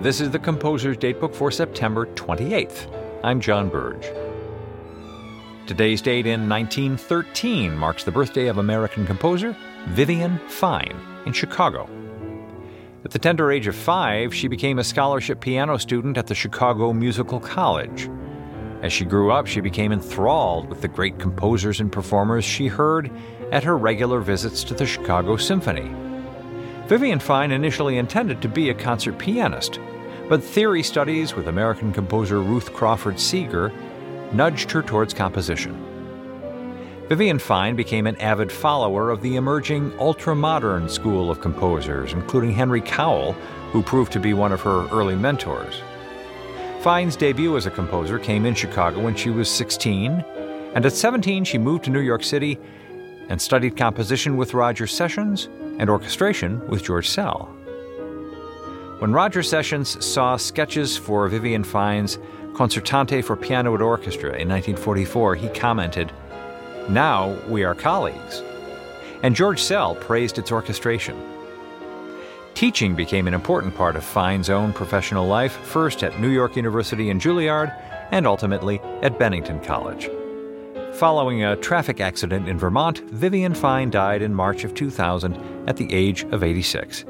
This is the Composer's Datebook for September 28th. I'm John Burge. Today's date in 1913 marks the birthday of American composer Vivian Fine in Chicago. At the tender age of five, she became a scholarship piano student at the Chicago Musical College. As she grew up, she became enthralled with the great composers and performers she heard at her regular visits to the Chicago Symphony. Vivian Fine initially intended to be a concert pianist, but theory studies with American composer Ruth Crawford Seeger nudged her towards composition. Vivian Fine became an avid follower of the emerging ultramodern school of composers, including Henry Cowell, who proved to be one of her early mentors. Fine's debut as a composer came in Chicago when she was 16, and at 17 she moved to New York City and studied composition with Roger Sessions and orchestration with George Szell. When Roger Sessions saw sketches for Vivian Fine's Concertante for Piano and Orchestra in 1944, he commented, now we are colleagues. And George Szell praised its orchestration. Teaching became an important part of Fine's own professional life, first at New York University in Juilliard and ultimately at Bennington College. Following a traffic accident in Vermont, Vivian Fine died in March of 2000 at the age of 86.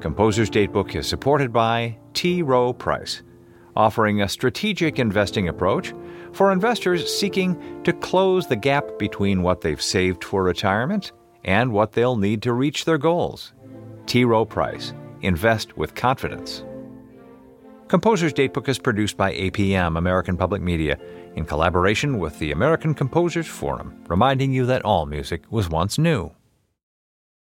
Composer's Datebook is supported by T. Rowe Price, offering a strategic investing approach for investors seeking to close the gap between what they've saved for retirement and what they'll need to reach their goals. T. Rowe Price. Invest with confidence. Composer's Datebook is produced by APM, American Public Media, in collaboration with the American Composers Forum, reminding you that all music was once new.